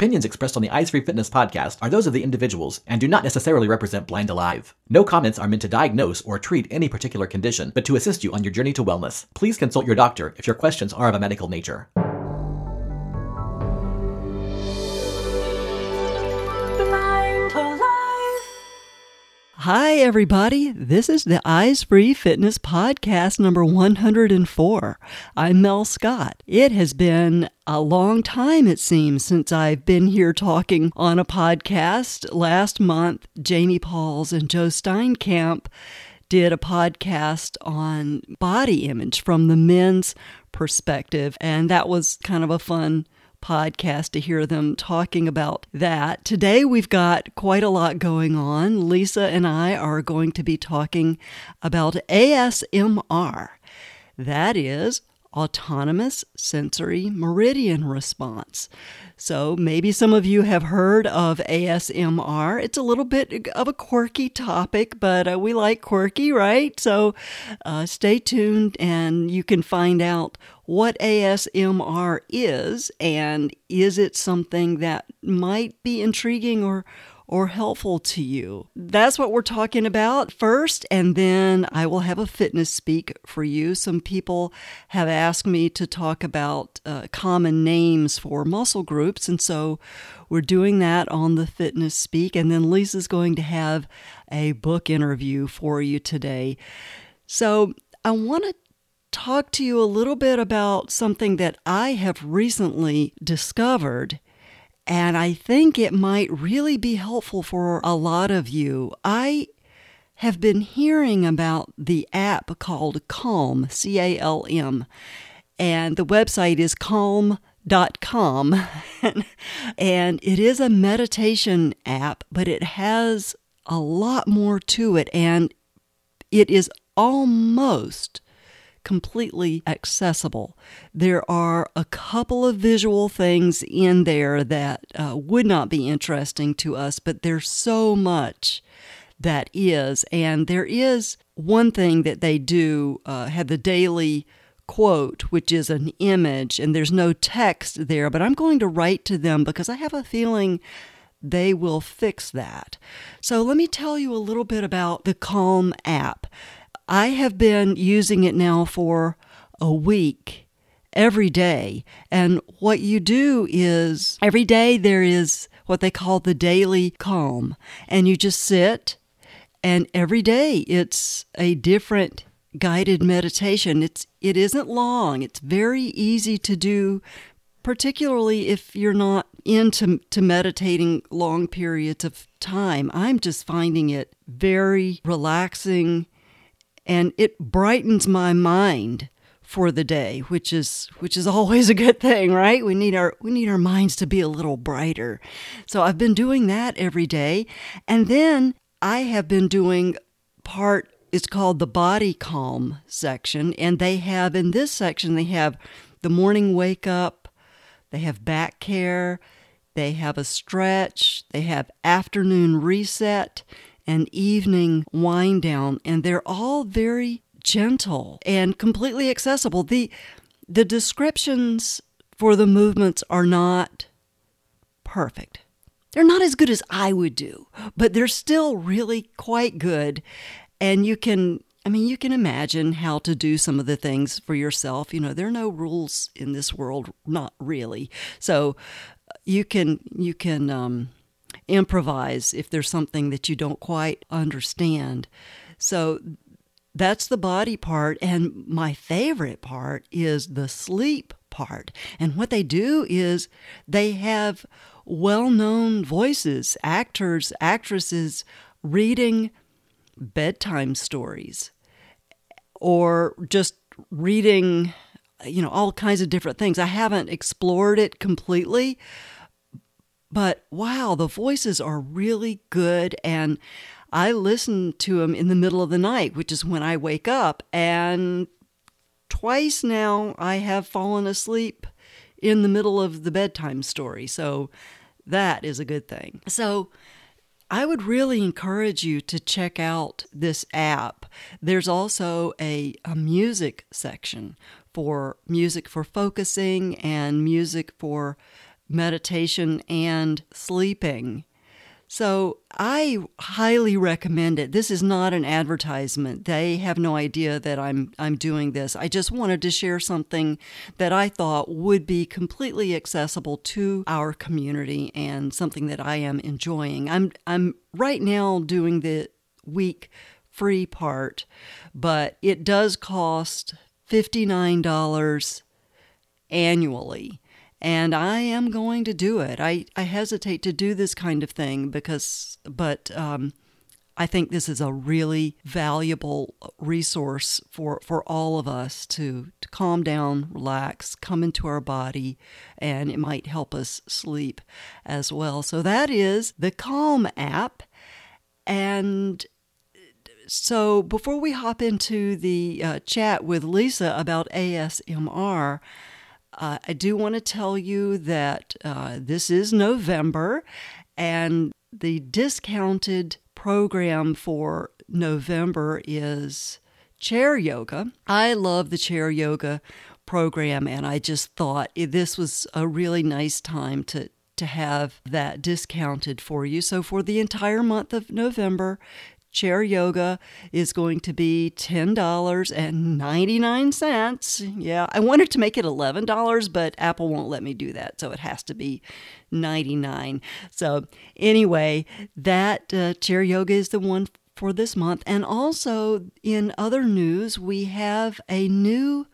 Opinions expressed on the Eyes Free Fitness podcast are those of the individuals and do not necessarily represent Blind Alive. No comments are meant to diagnose or treat any particular condition, but to assist you on your journey to wellness. Please consult your doctor if your questions are of a medical nature. Hi, everybody. This is the Eyes Free Fitness Podcast number 104. I'm Mel Scott. It has been a long time, it seems, since I've been here talking on a podcast. Last month, Jamie Pauls and Joe Steinkamp did a podcast on body image from the men's perspective, and that was kind of a fun podcast to hear them talking about that. Today we've got quite a lot going on. Lisa and I are going to be talking about ASMR. That is autonomous sensory meridian response. So maybe some of you have heard of ASMR. It's a little bit of a quirky topic, but uh, we like quirky, right? So uh, stay tuned and you can find out what ASMR is and is it something that might be intriguing or or helpful to you. That's what we're talking about first, and then I will have a fitness speak for you. Some people have asked me to talk about uh, common names for muscle groups, and so we're doing that on the fitness speak, and then Lisa's going to have a book interview for you today. So I want to talk to you a little bit about something that I have recently discovered and I think it might really be helpful for a lot of you. I have been hearing about the app called Calm, C A L M, and the website is calm calm.com. and it is a meditation app, but it has a lot more to it, and it is almost completely accessible. There are a couple of visual things in there that uh, would not be interesting to us, but there's so much that is. And there is one thing that they do uh, have the daily quote, which is an image, and there's no text there, but I'm going to write to them because I have a feeling they will fix that. So let me tell you a little bit about the Calm app. I have been using it now for a week every day. And what you do is every day there is what they call the daily calm. And you just sit, and every day it's a different guided meditation. It's it isn't long. It's very easy to do, particularly if you're not into to meditating long periods of time. I'm just finding it very relaxing and it brightens my mind for the day, which is which is always a good thing, right? We need our we need our minds to be a little brighter. So I've been doing that every day. And then I have been doing part it's called the body calm section and they have in this section they have the morning wake up, they have back care, they have a stretch, they have afternoon reset, and evening wind down, and they're all very gentle and completely accessible. The the descriptions for the movements are not perfect. They're not as good as I would do, but they're still really quite good. And you can, I mean, you can imagine how to do some of the things for yourself. You know, there are no rules in this world, not really. So you can, you can, um, improvise if there's something that you don't quite understand. So that's the body part. And my favorite part is the sleep part. And what they do is they have well known voices, actors, actresses reading bedtime stories or just reading you know all kinds of different things i haven't explored it completely but wow, the voices are really good. And I listen to them in the middle of the night, which is when I wake up. And twice now I have fallen asleep in the middle of the bedtime story. So that is a good thing. So I would really encourage you to check out this app. There's also a, a music section for music for focusing and music for meditation and sleeping. So I highly recommend it. This is not an advertisement. They have no idea that I'm I'm doing this. I just wanted to share something that I thought would be completely accessible to our community and something that I am enjoying. I'm I'm right now doing the week free part, but it does cost $59 annually and I am going to do it. I, I hesitate to do this kind of thing because, but um, I think this is a really valuable resource for, for all of us to, to calm down, relax, come into our body, and it might help us sleep as well. So that is the Calm app. And so before we hop into the uh, chat with Lisa about ASMR, uh, I do want to tell you that uh, this is November and the discounted program for November is chair yoga. I love the chair yoga program and I just thought this was a really nice time to to have that discounted for you. So for the entire month of November, chair yoga is going to be $10.99. Yeah, I wanted to make it $11, but Apple won't let me do that, so it has to be 99. So, anyway, that uh, chair yoga is the one for this month. And also in other news, we have a new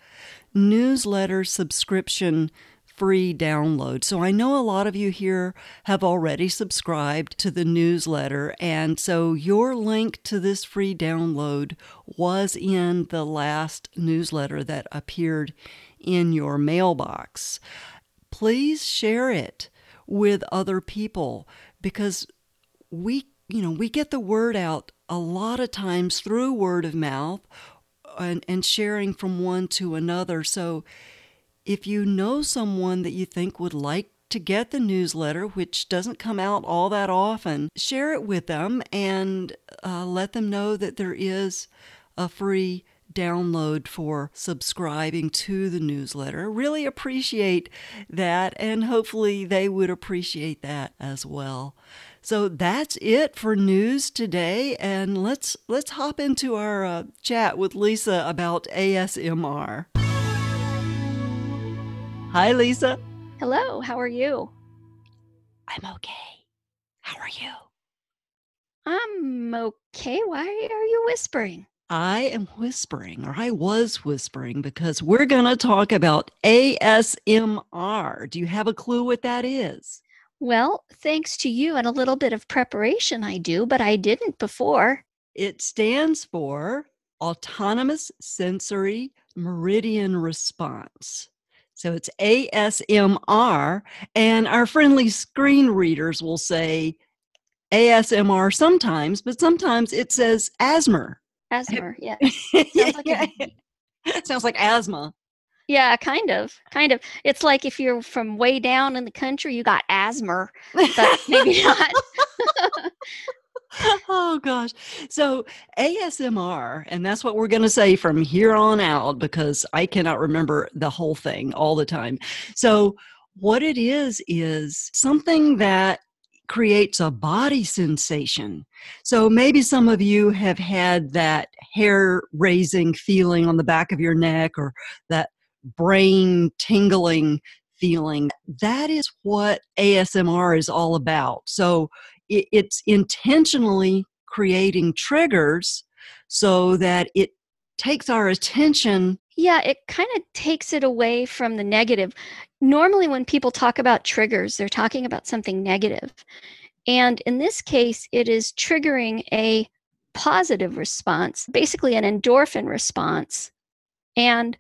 newsletter subscription free download. So I know a lot of you here have already subscribed to the newsletter, and so your link to this free download was in the last newsletter that appeared in your mailbox. Please share it with other people because we, you know, we get the word out a lot of times through word of mouth uh, and, and sharing from one to another. So if you know someone that you think would like to get the newsletter, which doesn't come out all that often, share it with them and uh, let them know that there is a free download for subscribing to the newsletter. Really appreciate that, and hopefully they would appreciate that as well. So that's it for news today, and let's let's hop into our uh, chat with Lisa about ASMR. Hi, Lisa. Hello, how are you? I'm okay. How are you? I'm okay. Why are you whispering? I am whispering, or I was whispering, because we're going to talk about ASMR. Do you have a clue what that is? Well, thanks to you and a little bit of preparation, I do, but I didn't before. It stands for Autonomous Sensory Meridian Response. So it's ASMR, and our friendly screen readers will say ASMR sometimes, but sometimes it says asthma. Asthma, yeah. Sounds like, yeah. Sounds like asthma. Yeah, kind of. Kind of. It's like if you're from way down in the country, you got asthma, but maybe not. oh gosh. So ASMR, and that's what we're going to say from here on out because I cannot remember the whole thing all the time. So, what it is, is something that creates a body sensation. So, maybe some of you have had that hair raising feeling on the back of your neck or that brain tingling feeling. That is what ASMR is all about. So, it's intentionally creating triggers so that it takes our attention. Yeah, it kind of takes it away from the negative. Normally, when people talk about triggers, they're talking about something negative. And in this case, it is triggering a positive response, basically an endorphin response. And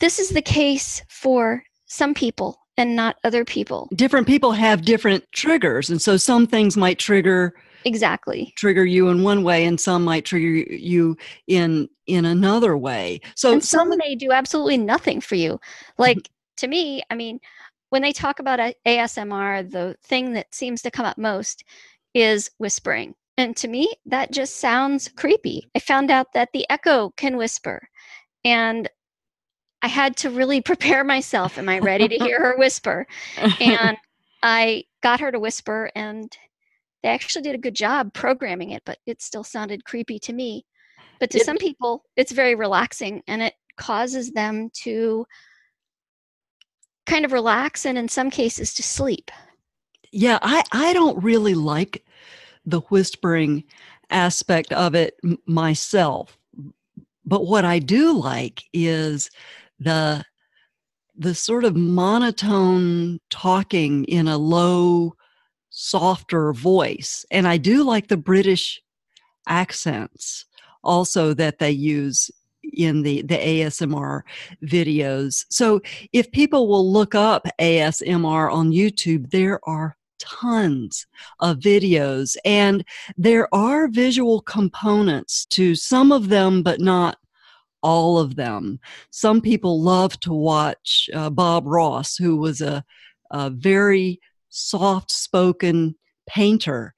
this is the case for some people and not other people. Different people have different triggers. And so some things might trigger exactly. trigger you in one way and some might trigger you in in another way. So and some, some may do absolutely nothing for you. Like mm-hmm. to me i mean when they talk about asmr the thing that seems to come up most is whispering. And to me that just sounds creepy. I found out that the echo can whisper. And I had to really prepare myself. Am I ready to hear her whisper? And I got her to whisper, and they actually did a good job programming it, but it still sounded creepy to me. But to it, some people, it's very relaxing and it causes them to kind of relax and in some cases to sleep. Yeah, I, I don't really like the whispering aspect of it myself. But what I do like is the the sort of monotone talking in a low, softer voice. And I do like the British accents also that they use in the the ASMR videos. So if people will look up ASMR on YouTube, there are tons of videos and there are visual components to some of them but not all of them. Some people love to watch uh, Bob Ross, who was a, a very soft spoken painter.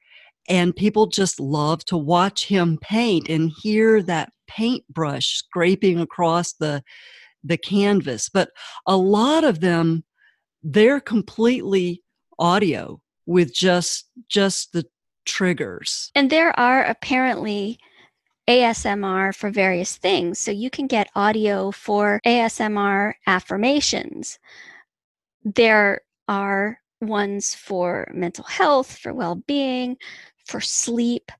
And people just love to watch him paint and hear that paintbrush scraping across the, the canvas. But a lot of them, they're completely audio with just just the triggers. And there are apparently ASMR for various things. So you can get audio for ASMR affirmations. There are ones for mental health, for well being, for sleep.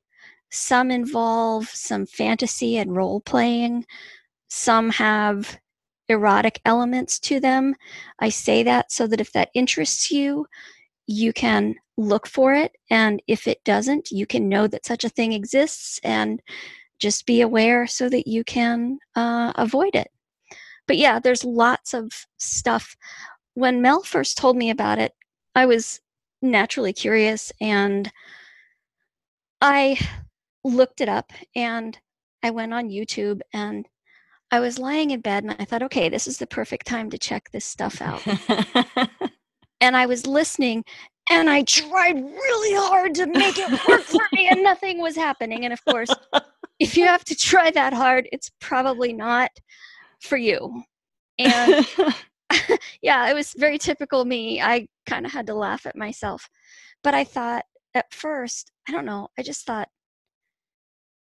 Some involve some fantasy and role playing. Some have erotic elements to them. I say that so that if that interests you, you can look for it. And if it doesn't, you can know that such a thing exists and just be aware so that you can uh, avoid it. But yeah, there's lots of stuff. When Mel first told me about it, I was naturally curious and I looked it up and I went on YouTube and I was lying in bed and I thought, okay, this is the perfect time to check this stuff out. and I was listening and I tried really hard to make it work for me and nothing was happening. And of course, if you have to try that hard, it's probably not for you. And yeah, it was very typical me. I kind of had to laugh at myself. But I thought at first, I don't know, I just thought,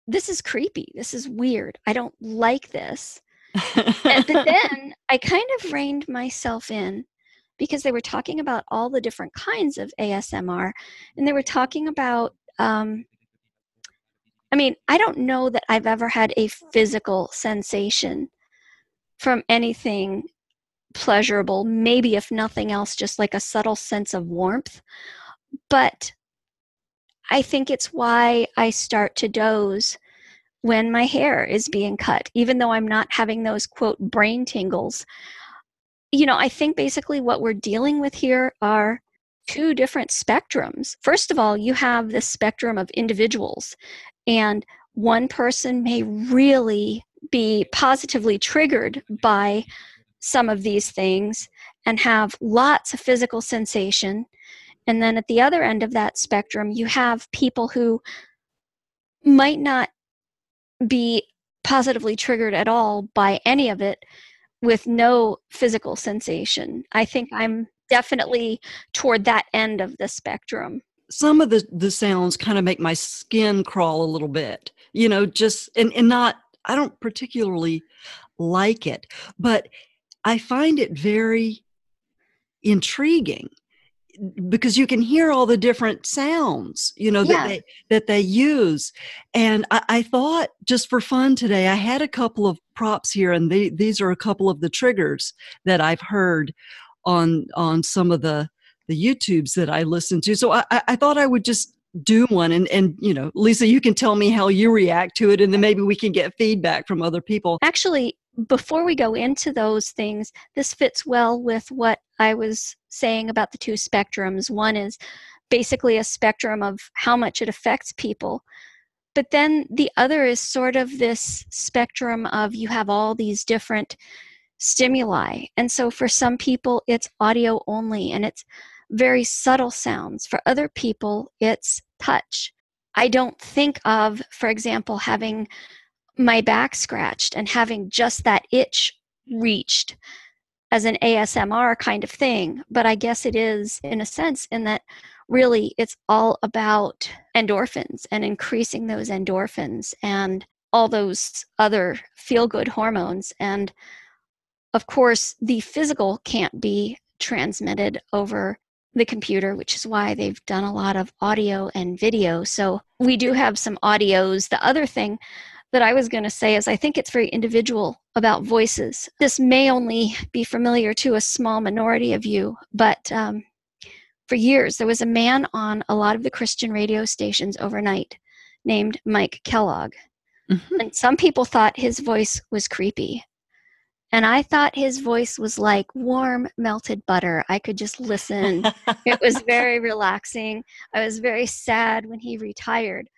this is creepy. This is weird. I don't like this. and then I kind of reined myself in because they were talking about all the different kinds of ASMR and they were talking about um, I mean, I don't know that I've ever had a physical sensation from anything pleasurable, maybe if nothing else, just like a subtle sense of warmth. But I think it's why I start to doze when my hair is being cut, even though I'm not having those quote brain tingles. You know, I think basically what we're dealing with here are two different spectrums. First of all, you have the spectrum of individuals, and one person may really be positively triggered by some of these things and have lots of physical sensation. And then at the other end of that spectrum, you have people who might not be positively triggered at all by any of it with no physical sensation. I think I'm definitely toward that end of the spectrum some of the the sounds kind of make my skin crawl a little bit you know just and, and not i don't particularly like it but i find it very intriguing because you can hear all the different sounds you know yeah. that they that they use and I, I, thought just for fun today i had a couple of props here and they, these are a couple of the triggers that i've heard on on some of the the YouTubes that I listen to. So I, I thought I would just do one and and you know lisa you can tell me how you react to it and then maybe we can get feedback from other people. Actually before we go into those things this fits well with what i was saying about the two spectrums. One is basically a spectrum of how much it affects people but then the other is sort of this spectrum of you have all these different stimuli. And so for some people it's audio only and it's very subtle sounds. For other people, it's touch. I don't think of, for example, having my back scratched and having just that itch reached as an ASMR kind of thing, but I guess it is in a sense in that really it's all about endorphins and increasing those endorphins and all those other feel good hormones. And of course, the physical can't be transmitted over the computer, which is why they've done a lot of audio and video. So we do have some audios. The other thing that I was going to say is I think it's very individual about voices. This may only be familiar to a small minority of you, but um, for years there was a man on a lot of the Christian radio stations overnight named Mike Kellogg. Mm-hmm. And some people thought his voice was creepy. And I thought his voice was like warm melted butter. I could just listen. it was very relaxing. I was very sad when he retired.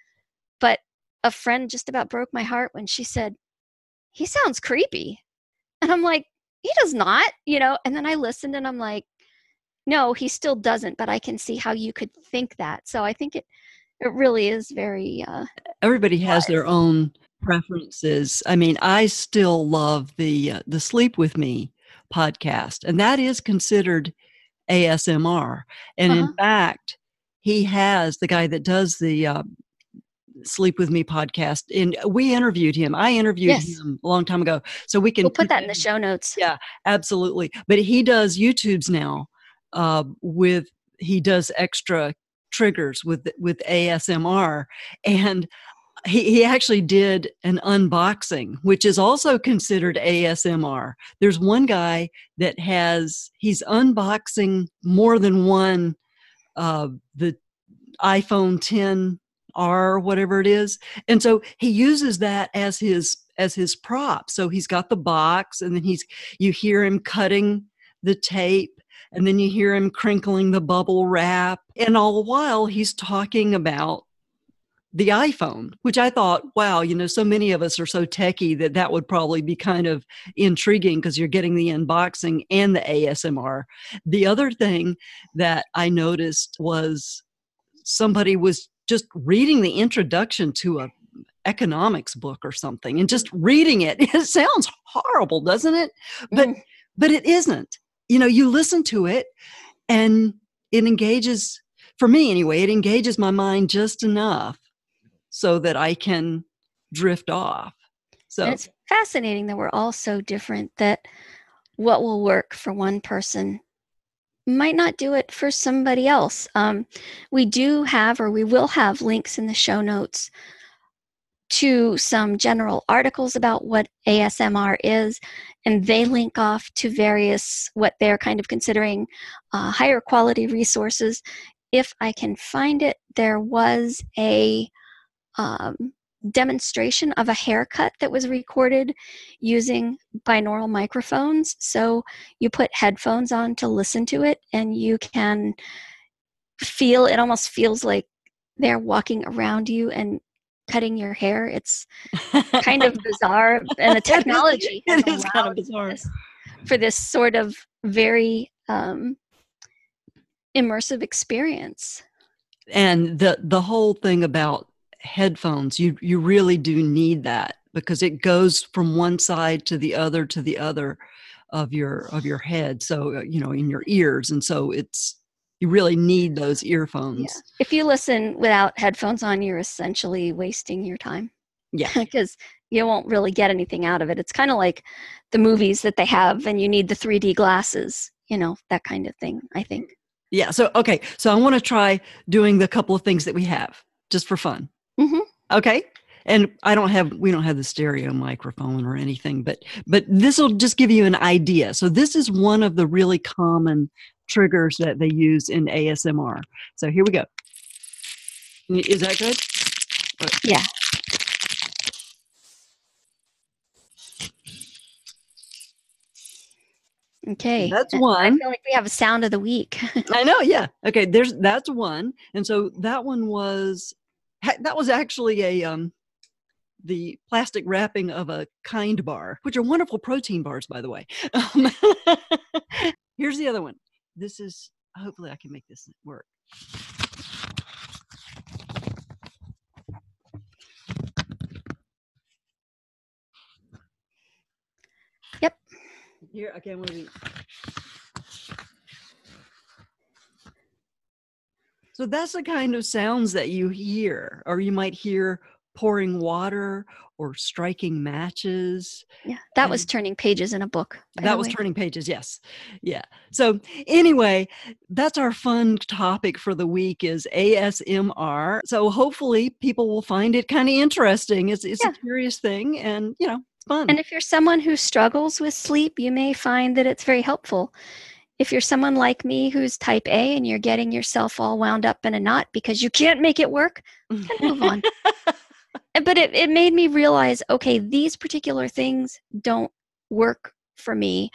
But a friend just about broke my heart when she said, He sounds creepy. And I'm like, He does not, you know? And then I listened and I'm like, No, he still doesn't, but I can see how you could think that. So I think it, it really is very. Uh, Everybody has their own preferences. I mean, I still love the uh, the Sleep with Me podcast, and that is considered ASMR. And uh-huh. in fact, he has the guy that does the uh, Sleep with Me podcast, and we interviewed him. I interviewed yes. him a long time ago, so we can we'll put that in the show notes. Yeah, absolutely. But he does YouTubes now uh, with he does extra triggers with with ASMR, and he, he actually did an unboxing, which is also considered ASMR. There's one guy that has, he's unboxing more than one, uh, the iPhone 10 R, whatever it is. And so he uses that as his, as his prop. So he's got the box and then he's, you hear him cutting the tape and then you hear him crinkling the bubble wrap. And all the while he's talking about the iPhone, which I thought, wow, you know, so many of us are so techie that that would probably be kind of intriguing because you're getting the unboxing and the ASMR. The other thing that I noticed was somebody was just reading the introduction to a economics book or something and just reading it. It sounds horrible, doesn't it? But mm. but it isn't. You know, you listen to it and it engages for me anyway, it engages my mind just enough so that I can drift off. So and it's fascinating that we're all so different that what will work for one person might not do it for somebody else. Um, we do have, or we will have, links in the show notes to some general articles about what ASMR is, and they link off to various what they're kind of considering uh, higher quality resources. If I can find it, there was a um, demonstration of a haircut that was recorded using binaural microphones. So you put headphones on to listen to it, and you can feel it almost feels like they're walking around you and cutting your hair. It's kind of bizarre, and the technology it is kind of bizarre this, for this sort of very um, immersive experience. And the the whole thing about headphones you you really do need that because it goes from one side to the other to the other of your of your head. So uh, you know in your ears. And so it's you really need those earphones. Yeah. if you listen without headphones on you're essentially wasting your time. Yeah. Because you won't really get anything out of it. It's kind of like the movies that they have and you need the 3d glasses you know that kind of thing i think. Yeah. So okay. So i want to try doing the couple of things that we have just for fun. Okay. And I don't have, we don't have the stereo microphone or anything, but, but this will just give you an idea. So this is one of the really common triggers that they use in ASMR. So here we go. Is that good? Yeah. Okay. That's one. I feel like we have a sound of the week. I know, yeah. Okay, there's that's one. And so that one was that was actually a um, the plastic wrapping of a kind bar, which are wonderful protein bars, by the way. Um, here's the other one. This is hopefully I can make this work. Yep. Here, okay, I'm gonna So that's the kind of sounds that you hear, or you might hear pouring water or striking matches. Yeah, that was turning pages in a book. That was turning pages, yes. Yeah. So anyway, that's our fun topic for the week is ASMR. So hopefully people will find it kind of interesting. It's it's yeah. a curious thing and you know, fun. And if you're someone who struggles with sleep, you may find that it's very helpful if you're someone like me who's type A and you're getting yourself all wound up in a knot because you can't make it work, move on. but it, it made me realize okay, these particular things don't work for me.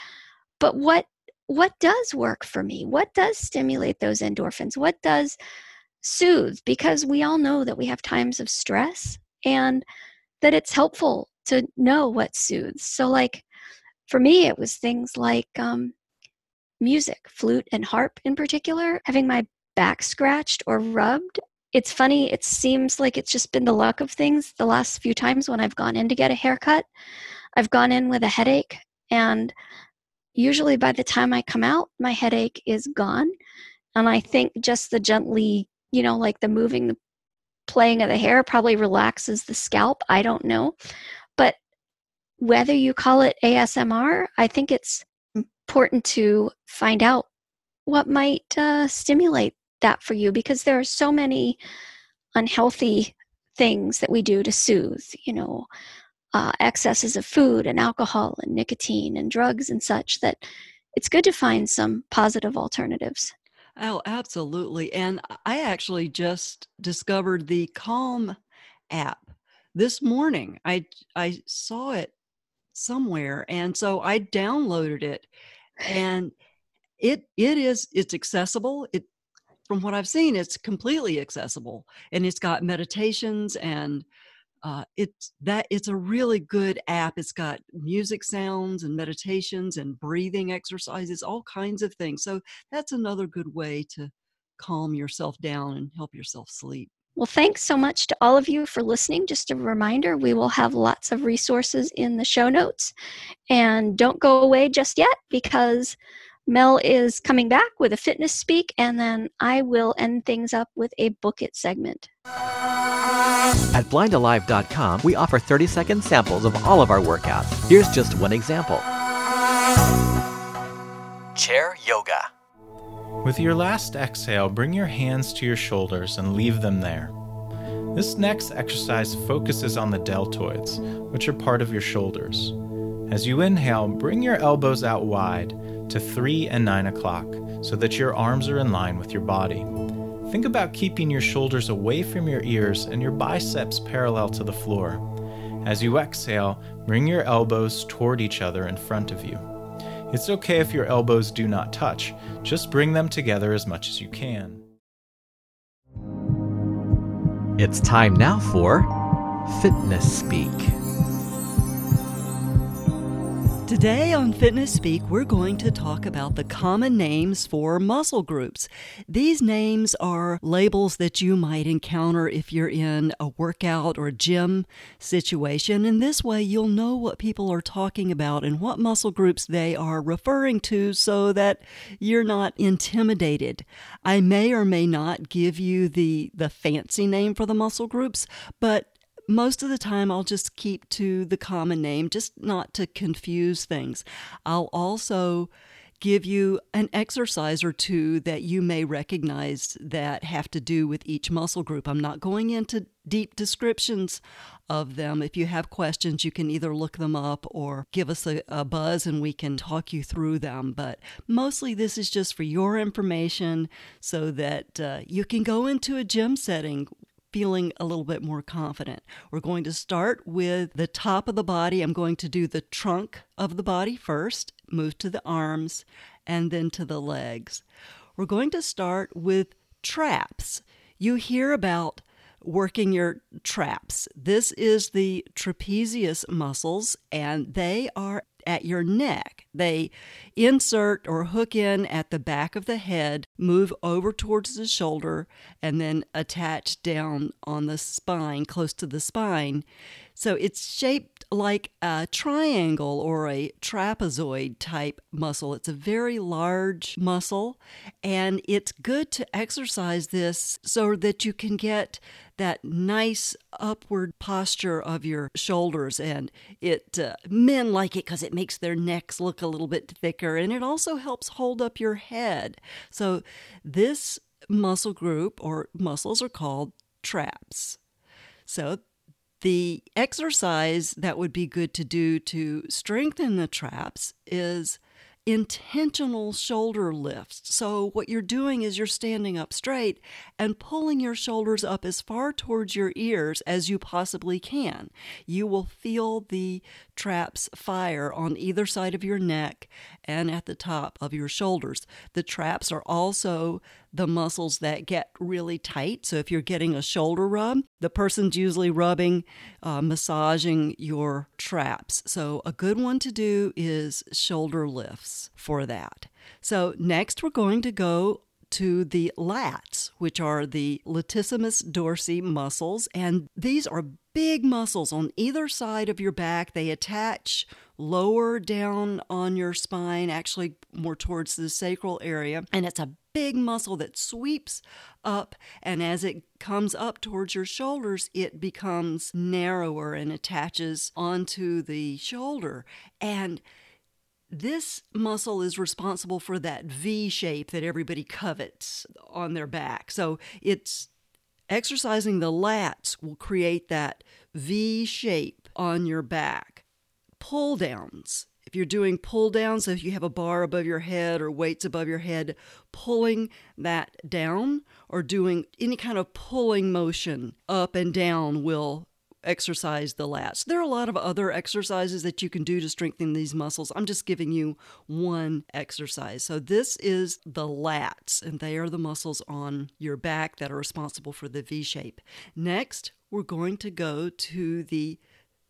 But what what does work for me? What does stimulate those endorphins? What does soothe? Because we all know that we have times of stress and that it's helpful to know what soothes. So, like for me, it was things like um, music, flute and harp in particular, having my back scratched or rubbed. It's funny, it seems like it's just been the luck of things the last few times when I've gone in to get a haircut. I've gone in with a headache, and usually by the time I come out, my headache is gone. And I think just the gently, you know, like the moving, the playing of the hair probably relaxes the scalp. I don't know. But whether you call it ASMR, I think it's important to find out what might uh, stimulate that for you because there are so many unhealthy things that we do to soothe, you know, uh, excesses of food and alcohol and nicotine and drugs and such that it's good to find some positive alternatives. Oh, absolutely. And I actually just discovered the Calm app this morning. I I saw it somewhere and so I downloaded it and it it is it's accessible. It from what i've seen it's completely accessible and it's got meditations and uh, it's that it's a really good app. It's got music sounds and meditations and breathing exercises all kinds of things. So that's another good way to calm yourself down and help yourself sleep well, thanks so much to all of you for listening. Just a reminder we will have lots of resources in the show notes. And don't go away just yet because Mel is coming back with a fitness speak, and then I will end things up with a book it segment. At blindalive.com, we offer 30 second samples of all of our workouts. Here's just one example Chair Yoga. With your last exhale, bring your hands to your shoulders and leave them there. This next exercise focuses on the deltoids, which are part of your shoulders. As you inhale, bring your elbows out wide to 3 and 9 o'clock so that your arms are in line with your body. Think about keeping your shoulders away from your ears and your biceps parallel to the floor. As you exhale, bring your elbows toward each other in front of you. It's okay if your elbows do not touch, just bring them together as much as you can. It's time now for Fitness Speak. Today on Fitness Speak, we're going to talk about the common names for muscle groups. These names are labels that you might encounter if you're in a workout or gym situation, and this way you'll know what people are talking about and what muscle groups they are referring to so that you're not intimidated. I may or may not give you the, the fancy name for the muscle groups, but most of the time I'll just keep to the common name, just not to confuse things. I'll also give you an exercise or two that you may recognize that have to do with each muscle group. I'm not going into deep descriptions of them. If you have questions, you can either look them up or give us a, a, buzz and we can talk you through them. But mostly, this is just for your information so that uh, you can go into a gym setting feeling a little bit more confident. We're going to start with the top of the body. I'm going to do the trunk of the body first, move to the arms, and then to the legs. We're going to start with traps. You hear about working your traps. This is the trapezius muscles, and they are at your neck. They insert or hook in at the back of the head, move over towards the shoulder, and then attach down on the spine, close to the spine. So it's shaped like a triangle or a trapezoid type muscle. It's a very large muscle, and it's good to exercise this so that you can get that nice upward posture of your shoulders. And it uh, men like it because it makes their necks look a little bit thicker, and it also helps hold up your head. So this muscle group or muscles are called traps. So the exercise that would be good to do to strengthen the traps is intentional shoulder lifts. So, what you're doing is you're standing up straight and pulling your shoulders up as far towards your ears as you possibly can. You will feel the traps fire on either side of your neck and at the top of your shoulders. The traps are also the muscles that get really tight. So, if you're getting a shoulder rub, the person's usually rubbing, uh, massaging your traps. So, a good one to do is shoulder lifts for that. So, next we're going to go to the lats, which are the latissimus dorsi muscles. And these are big muscles on either side of your back. They attach lower down on your spine, actually more towards the sacral area. And it's a big muscle that sweeps up. And as it comes up towards your shoulders, it becomes narrower and attaches onto the shoulder. And this muscle is responsible for that V shape that everybody covets on their back. So it's exercising the lats will create that V shape on your back. Pull downs. If you're doing pull downs, so if you have a bar above your head or weights above your head, pulling that down or doing any kind of pulling motion up and down will exercise the lats. There are a lot of other exercises that you can do to strengthen these muscles. I'm just giving you one exercise. So, this is the lats, and they are the muscles on your back that are responsible for the V shape. Next, we're going to go to the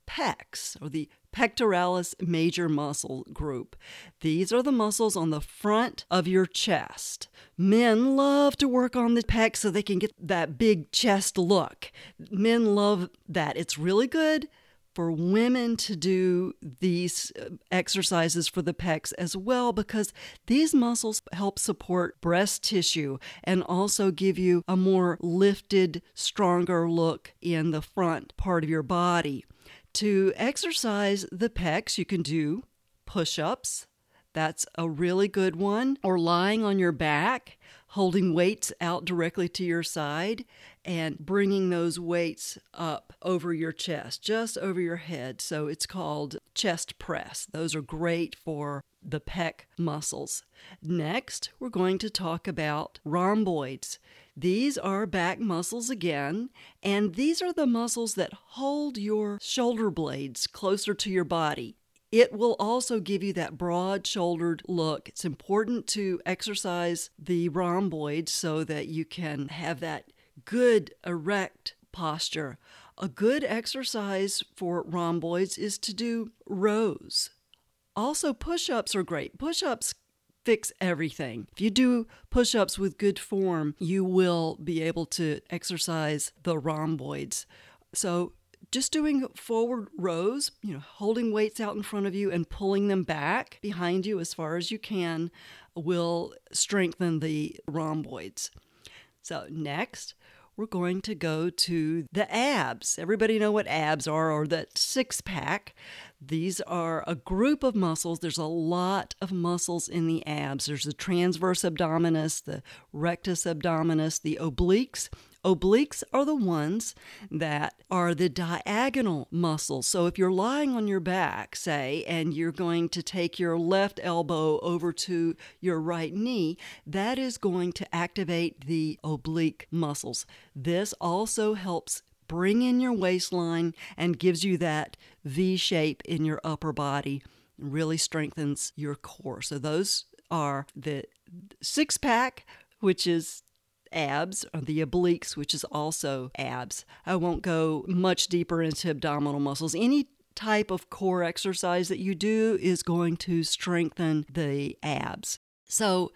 pecs or the pectoralis major muscle group. These are the muscles on the front of your chest. Men love to work on the pecs so they can get that big chest look. Men love that. It's really good for women to do these uh, exercises for the pecs as well because these muscles help support breast tissue and also give you a more lifted, stronger look in the front part of your body. To exercise the pecs, you can do push ups. That's a really good one. Or lying on your back, holding weights out directly to your side, and bringing those weights up over your chest, just over your head. So it's called chest press. Those are great for the pec muscles. Next, we're going to talk about rhomboids. These are back muscles again, and these are the muscles that hold your shoulder blades closer to your body. It will also give you that broad shouldered look. It's important to exercise the rhomboids so that you can have that good erect posture. A good exercise for rhomboids is to do rows. Also, push ups are great. Push ups fix everything. If you do push ups with good form, you will be able to exercise the rhomboids. So, just doing forward rows, you know, holding weights out in front of you and pulling them back behind you as far as you can will strengthen the rhomboids. So, next, we're going to go to the abs. Everybody know what abs are or that six pack. These are a group of muscles. There's a lot of muscles in the abs. There's the transverse abdominis, the rectus abdominis, the obliques, Obliques are the ones that are the diagonal muscles. So if you're lying on your back, say, and you're going to take your left elbow over to your right knee, that is going to activate the oblique muscles. This also helps bring in your waistline and gives you that V shape in your upper body. Really strengthens your core. So, those are the six pack, which is abs, or the obliques, which is also abs. I won't go much deeper into abdominal muscles. Any type of core exercise that you do is going to strengthen the abs. So,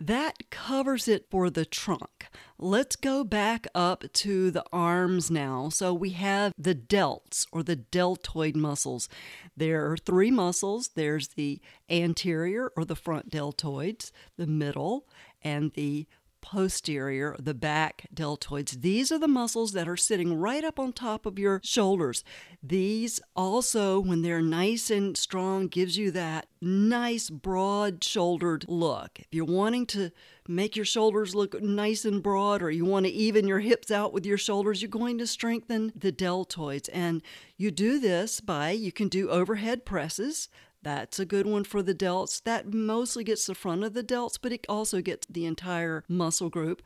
that covers it for the trunk. Let's go back up to the arms now. So we have the delts or the deltoid muscles. There are three muscles there's the anterior or the front deltoids, the middle, and the posterior, the back deltoids. These are the muscles that are sitting right up on top of your shoulders. These also, when they're nice and strong, gives you that nice broad shouldered look. If you're wanting to make your shoulders look nice and broad or you want to even your hips out with your shoulders, you're going to strengthen the deltoids. And you do this by you can do overhead presses. That's a good one for the delts. That mostly gets the front of the delts, but it also gets the entire muscle group.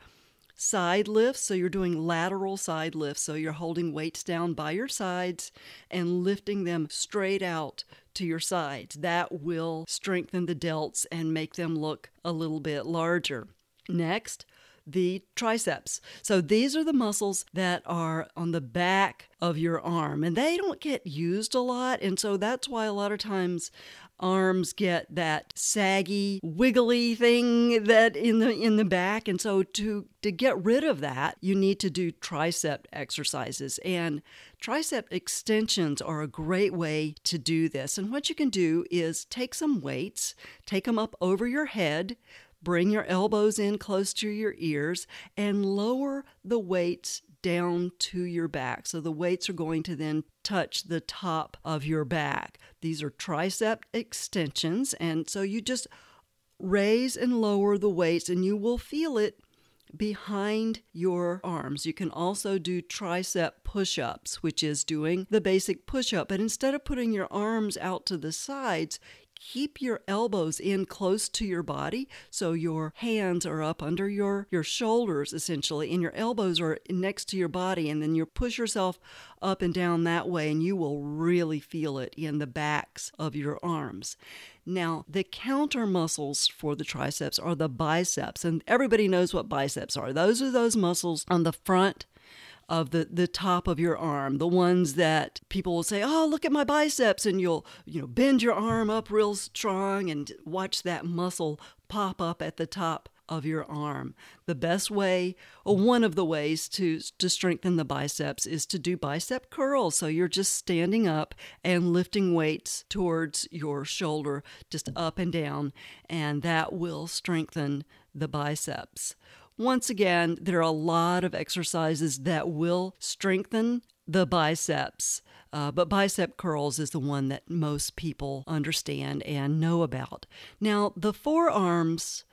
Side lifts, so you're doing lateral side lifts, so you're holding weights down by your sides and lifting them straight out to your sides. That will strengthen the delts and make them look a little bit larger. Next, the triceps. So these are the muscles that are on the back of your arm and they don't get used a lot. And so that's why a lot of times arms get that saggy, wiggly thing that in the in the back. And so to to get rid of that, you need to do tricep exercises. And tricep extensions are a great way to do this. And what you can do is take some weights, take them up over your head, Bring your elbows in close to your ears and lower the weights down to your back. So the weights are going to then touch the top of your back. These are tricep extensions. And so you just raise and lower the weights, and you will feel it behind your arms. You can also do tricep push ups, which is doing the basic push up. But instead of putting your arms out to the sides, keep your elbows in close to your body. So your hands are up under your your shoulders essentially and your elbows are next to your body. And then you push yourself up and down that way and you will really feel it in the backs of your arms. Now the counter muscles for the triceps are the biceps and everybody knows what biceps are. Those are those muscles on the front of the, the top of your arm, the ones that people will say, Oh, look at my biceps, and you'll, you know, bend your arm up real strong and watch that muscle pop up at the top of your arm. The best way, or one of the ways to, to strengthen the biceps is to do bicep curls. So you're just standing up and lifting weights towards your shoulder, just up and down, and that will strengthen the biceps. Once again, there are a lot of exercises that will strengthen the biceps, uh, but bicep curls is the one that most people understand and know about. Now, the forearms,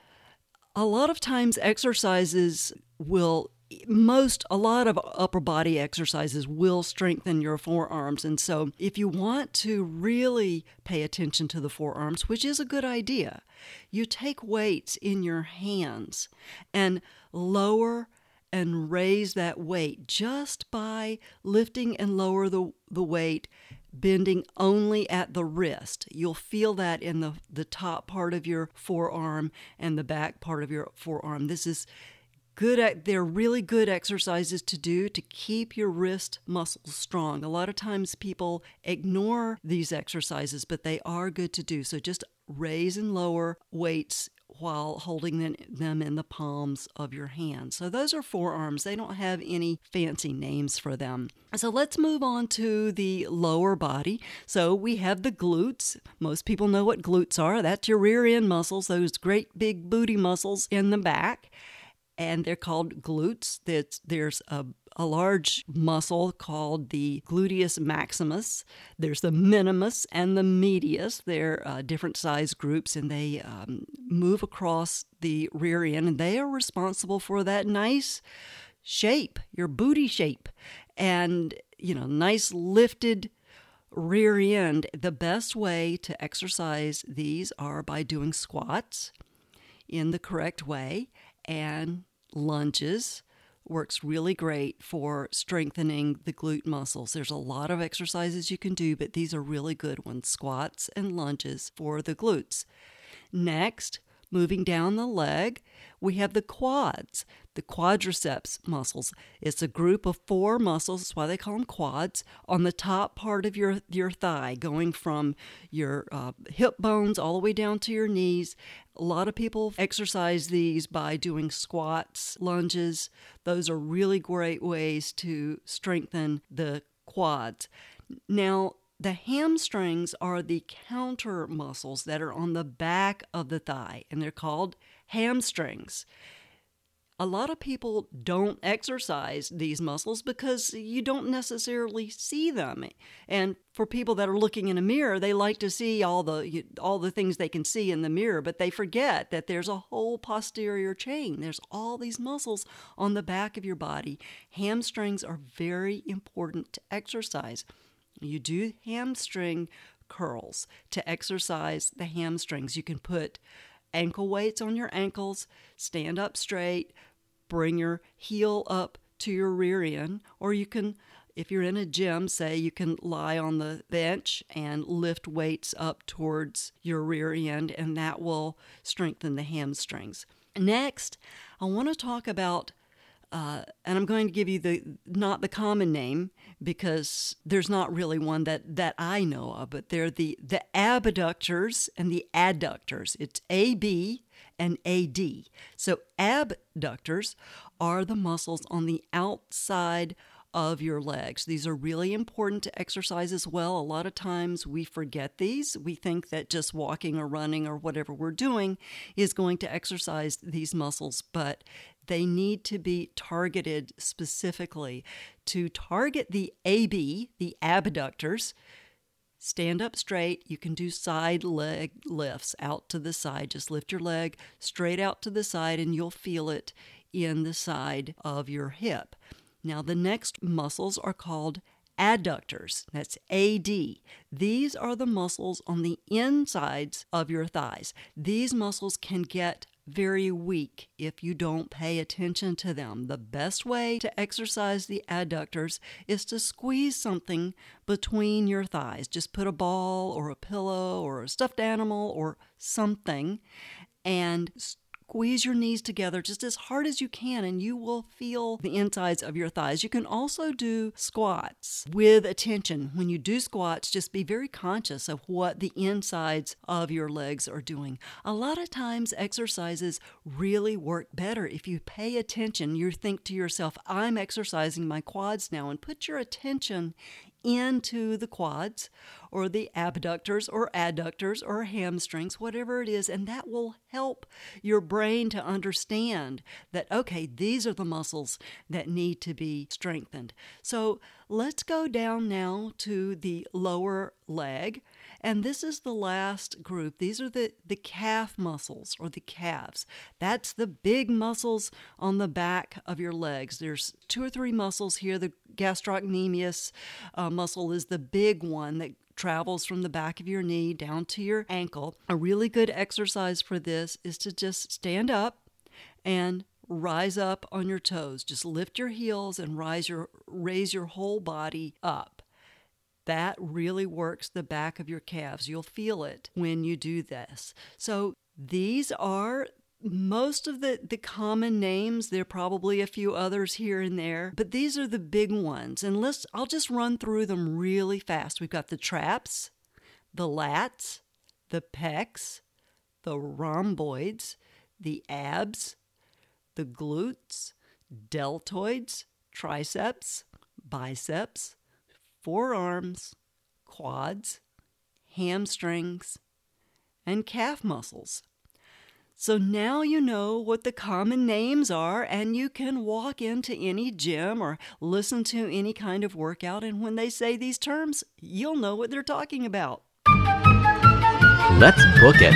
a lot of times exercises will most a lot of upper body exercises will strengthen your forearms and so if you want to really pay attention to the forearms which is a good idea you take weights in your hands and lower and raise that weight just by lifting and lower the, the weight bending only at the wrist. You'll feel that in the, the top part of your forearm and the back part of your forearm. This is good they're really good exercises to do to keep your wrist muscles strong. A lot of times people ignore these exercises, but they are good to do. So just raise and lower weights while holding them in the palms of your hands. So those are forearms. They don't have any fancy names for them. So let's move on to the lower body. So we have the glutes. Most people know what glutes are. That's your rear end muscles, those great big booty muscles in the back and they're called glutes. There's, there's a, a large muscle called the gluteus maximus. There's the minimus and the medius. They're uh, different size groups and they um, move across the rear end and they are responsible for that nice shape, your booty shape, and, you know, nice lifted rear end. The best way to exercise these are by doing squats in the correct way and lunges works really great for strengthening the glute muscles. There's a lot of exercises you can do, but these are really good ones squats and lunges for the glutes. Next, Moving down the leg, we have the quads, the quadriceps muscles. It's a group of four muscles, that's why they call them quads, on the top part of your, your thigh, going from your uh, hip bones all the way down to your knees. A lot of people exercise these by doing squats, lunges. Those are really great ways to strengthen the quads. Now, the hamstrings are the counter muscles that are on the back of the thigh, and they're called hamstrings. A lot of people don't exercise these muscles because you don't necessarily see them. And for people that are looking in a mirror, they like to see all the all the things they can see in the mirror, but they forget that there's a whole posterior chain. There's all these muscles on the back of your body. Hamstrings are very important to exercise. You do hamstring curls to exercise the hamstrings. You can put ankle weights on your ankles, stand up straight, bring your heel up to your rear end, or you can, if you're in a gym, say you can lie on the bench and lift weights up towards your rear end, and that will strengthen the hamstrings. Next, I want to talk about uh, and I'm going to give you the not the common name because there's not really one that that I know of, but they're the the abductors and the adductors. It's AB and AD. So abductors are the muscles on the outside of your legs. These are really important to exercise as well. A lot of times we forget these. We think that just walking or running or whatever we're doing is going to exercise these muscles, but they need to be targeted specifically. To target the AB, the abductors, stand up straight. You can do side leg lifts out to the side. Just lift your leg straight out to the side, and you'll feel it in the side of your hip. Now, the next muscles are called adductors. That's AD. These are the muscles on the insides of your thighs. These muscles can get very weak if you don't pay attention to them. The best way to exercise the adductors is to squeeze something between your thighs. Just put a ball or a pillow or a stuffed animal or something and squeeze your knees together just as hard as you can, and you will feel the insides of your thighs. You can also do squats with attention. When you do squats, just be very conscious of what the insides of your legs are doing. A lot of times, exercises really work better if you pay attention. You think to yourself, I'm exercising my quads now, and put your attention into the quads or the abductors or adductors or hamstrings, whatever it is, and that will help your brain to understand that, okay, these are the muscles that need to be strengthened. So let's go down now to the lower leg. And this is the last group. These are the, the calf muscles or the calves. That's the big muscles on the back of your legs. There's two or three muscles here. The gastrocnemius uh, muscle is the big one that travels from the back of your knee down to your ankle. A really good exercise for this is to just stand up and rise up on your toes. Just lift your heels and rise your raise your whole body up. That really works the back of your calves. You'll feel it when you do this. So these are most of the, the common names there are probably a few others here and there but these are the big ones and let's i'll just run through them really fast we've got the traps the lats the pecs the rhomboids the abs the glutes deltoids triceps biceps forearms quads hamstrings and calf muscles so now you know what the common names are, and you can walk into any gym or listen to any kind of workout, and when they say these terms, you'll know what they're talking about. Let's book it.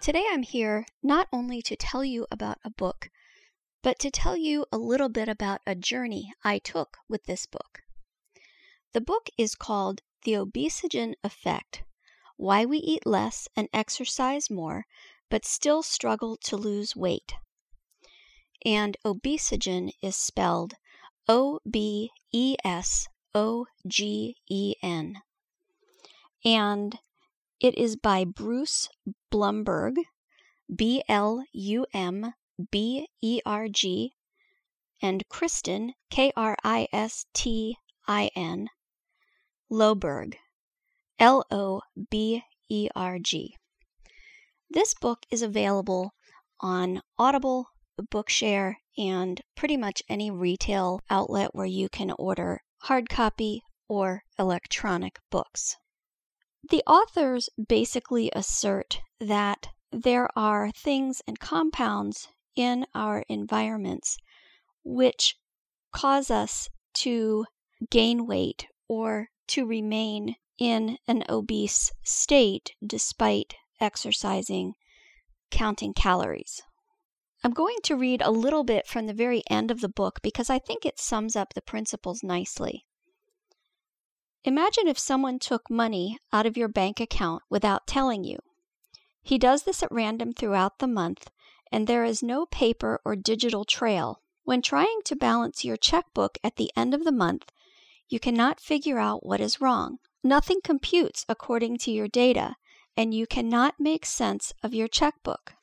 Today I'm here not only to tell you about a book, but to tell you a little bit about a journey I took with this book. The book is called The Obesogen Effect why we eat less and exercise more, but still struggle to lose weight. And obesogen is spelled O B E S O G E N. And It is by Bruce Blumberg, B L U M B E R G, and Kristin, K R I S T I N, Loberg, L O B E R G. This book is available on Audible, Bookshare, and pretty much any retail outlet where you can order hard copy or electronic books. The authors basically assert that there are things and compounds in our environments which cause us to gain weight or to remain in an obese state despite exercising, counting calories. I'm going to read a little bit from the very end of the book because I think it sums up the principles nicely. Imagine if someone took money out of your bank account without telling you. He does this at random throughout the month, and there is no paper or digital trail. When trying to balance your checkbook at the end of the month, you cannot figure out what is wrong. Nothing computes according to your data, and you cannot make sense of your checkbook.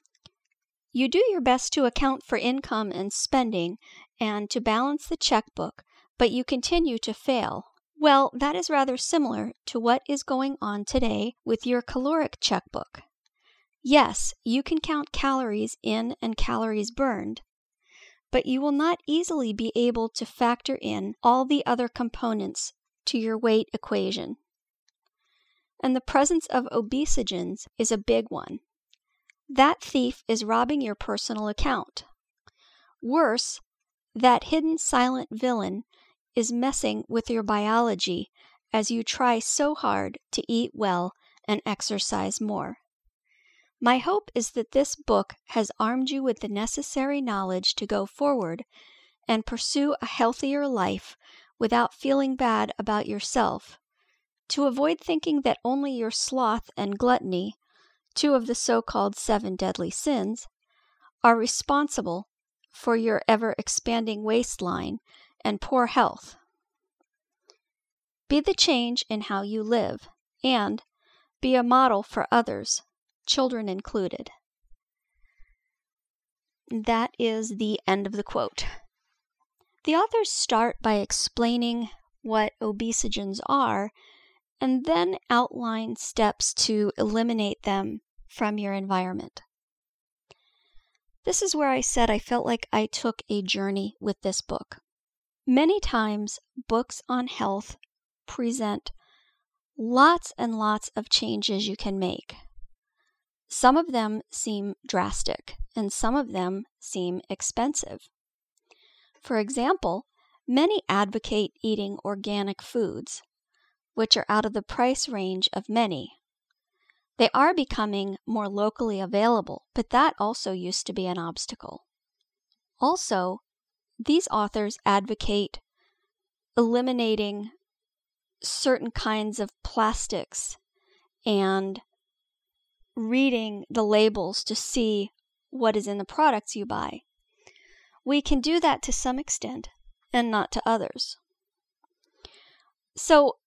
You do your best to account for income and spending and to balance the checkbook, but you continue to fail. Well, that is rather similar to what is going on today with your caloric checkbook. Yes, you can count calories in and calories burned, but you will not easily be able to factor in all the other components to your weight equation. And the presence of obesogens is a big one. That thief is robbing your personal account. Worse, that hidden silent villain is messing with your biology as you try so hard to eat well and exercise more. My hope is that this book has armed you with the necessary knowledge to go forward and pursue a healthier life without feeling bad about yourself, to avoid thinking that only your sloth and gluttony, two of the so called seven deadly sins, are responsible for your ever expanding waistline and poor health. Be the change in how you live, and be a model for others, children included. That is the end of the quote. The authors start by explaining what obesogens are and then outline steps to eliminate them from your environment. This is where I said I felt like I took a journey with this book. Many times, books on health present lots and lots of changes you can make. Some of them seem drastic, and some of them seem expensive. For example, many advocate eating organic foods, which are out of the price range of many. They are becoming more locally available, but that also used to be an obstacle. Also, these authors advocate eliminating certain kinds of plastics and reading the labels to see what is in the products you buy. We can do that to some extent and not to others. So,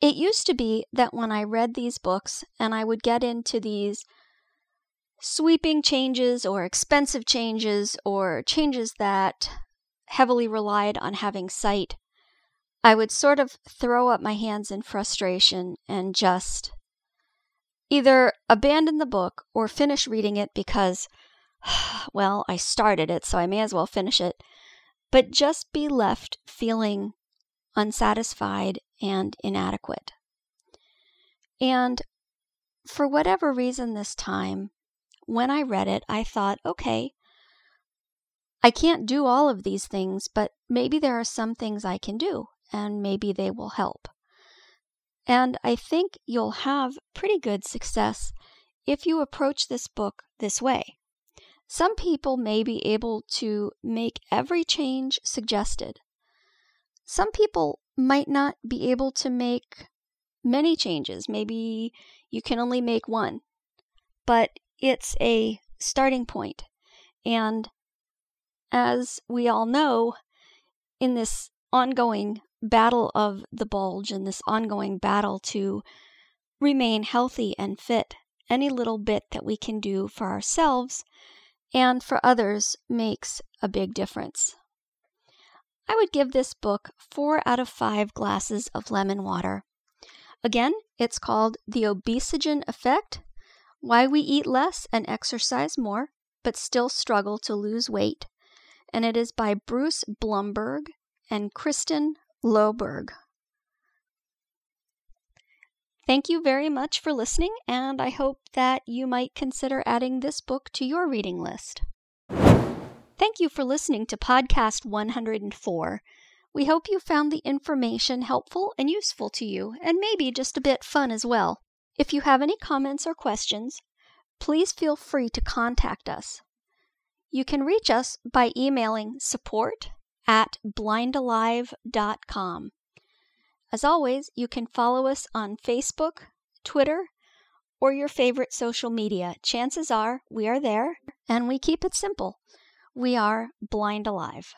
it used to be that when I read these books and I would get into these sweeping changes or expensive changes or changes that heavily relied on having sight, I would sort of throw up my hands in frustration and just either abandon the book or finish reading it because, well, I started it, so I may as well finish it, but just be left feeling unsatisfied and inadequate. And for whatever reason this time, when I read it, I thought, okay, I can't do all of these things, but maybe there are some things I can do, and maybe they will help. And I think you'll have pretty good success if you approach this book this way. Some people may be able to make every change suggested. Some people might not be able to make many changes. Maybe you can only make one. But it's a starting point. And as we all know, in this ongoing battle of the bulge and this ongoing battle to remain healthy and fit, any little bit that we can do for ourselves and for others makes a big difference. I would give this book four out of five glasses of lemon water. Again, it's called The Obesogen Effect Why We Eat Less and Exercise More, but Still Struggle to Lose Weight. And it is by Bruce Blumberg and Kristin Loberg. Thank you very much for listening, and I hope that you might consider adding this book to your reading list. Thank you for listening to Podcast 104. We hope you found the information helpful and useful to you, and maybe just a bit fun as well. If you have any comments or questions, please feel free to contact us. You can reach us by emailing support at blindalive.com. As always, you can follow us on Facebook, Twitter, or your favorite social media. Chances are we are there, and we keep it simple. We are BlindAlive.